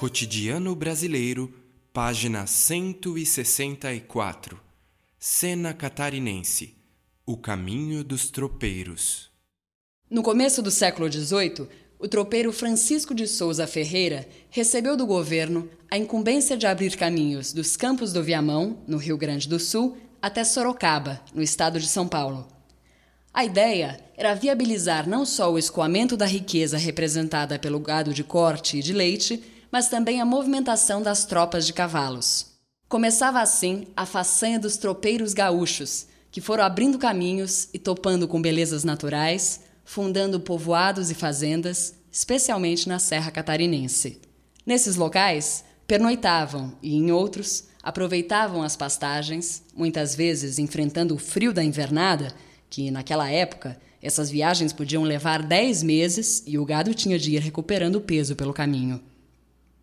Cotidiano Brasileiro, página 164. Cena catarinense. O caminho dos tropeiros. No começo do século XVIII, o tropeiro Francisco de Souza Ferreira recebeu do governo a incumbência de abrir caminhos dos Campos do Viamão, no Rio Grande do Sul, até Sorocaba, no estado de São Paulo. A ideia era viabilizar não só o escoamento da riqueza representada pelo gado de corte e de leite, mas também a movimentação das tropas de cavalos. Começava assim a façanha dos tropeiros gaúchos, que foram abrindo caminhos e topando com belezas naturais, fundando povoados e fazendas, especialmente na Serra Catarinense. Nesses locais, pernoitavam e, em outros, aproveitavam as pastagens, muitas vezes enfrentando o frio da invernada, que naquela época essas viagens podiam levar dez meses e o gado tinha de ir recuperando peso pelo caminho.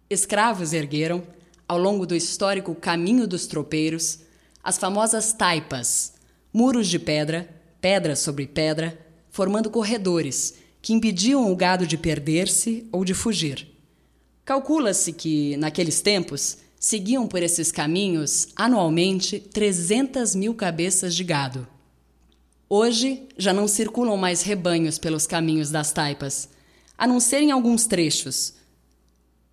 Escravos ergueram, ao longo do histórico caminho dos tropeiros, as famosas taipas, muros de pedra, pedra sobre pedra, formando corredores que impediam o gado de perder-se ou de fugir. Calcula-se que, naqueles tempos, seguiam por esses caminhos anualmente 300 mil cabeças de gado. Hoje já não circulam mais rebanhos pelos caminhos das taipas, a não ser em alguns trechos,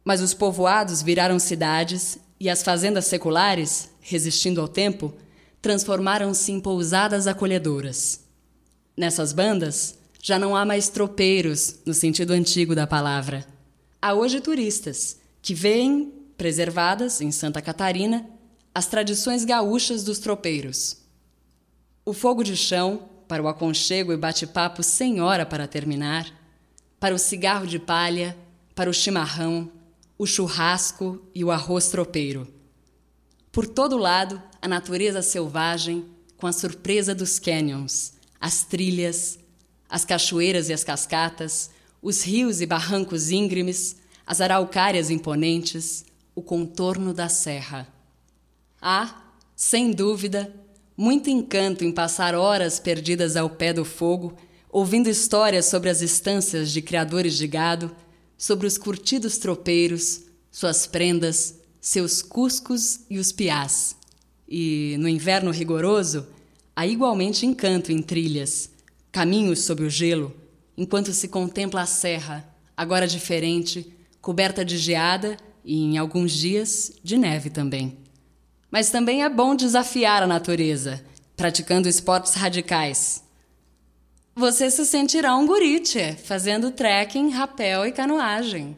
mas os povoados viraram cidades e as fazendas seculares, resistindo ao tempo, transformaram-se em pousadas acolhedoras. Nessas bandas, já não há mais tropeiros no sentido antigo da palavra. Há hoje turistas que veem, preservadas em Santa Catarina, as tradições gaúchas dos tropeiros. O fogo de chão, para o aconchego e bate-papo sem hora para terminar, para o cigarro de palha, para o chimarrão, o churrasco e o arroz tropeiro. Por todo lado, a natureza selvagem, com a surpresa dos canyons, as trilhas, as cachoeiras e as cascatas, os rios e barrancos íngremes, as araucárias imponentes, o contorno da serra. Há, sem dúvida, muito encanto em passar horas perdidas ao pé do fogo, ouvindo histórias sobre as estâncias de criadores de gado sobre os curtidos tropeiros, suas prendas, seus cuscos e os piás. E, no inverno rigoroso, há igualmente encanto em trilhas, caminhos sob o gelo, enquanto se contempla a serra, agora diferente, coberta de geada e, em alguns dias, de neve também. Mas também é bom desafiar a natureza, praticando esportes radicais, você se sentirá um gurite fazendo trekking, rapel e canoagem.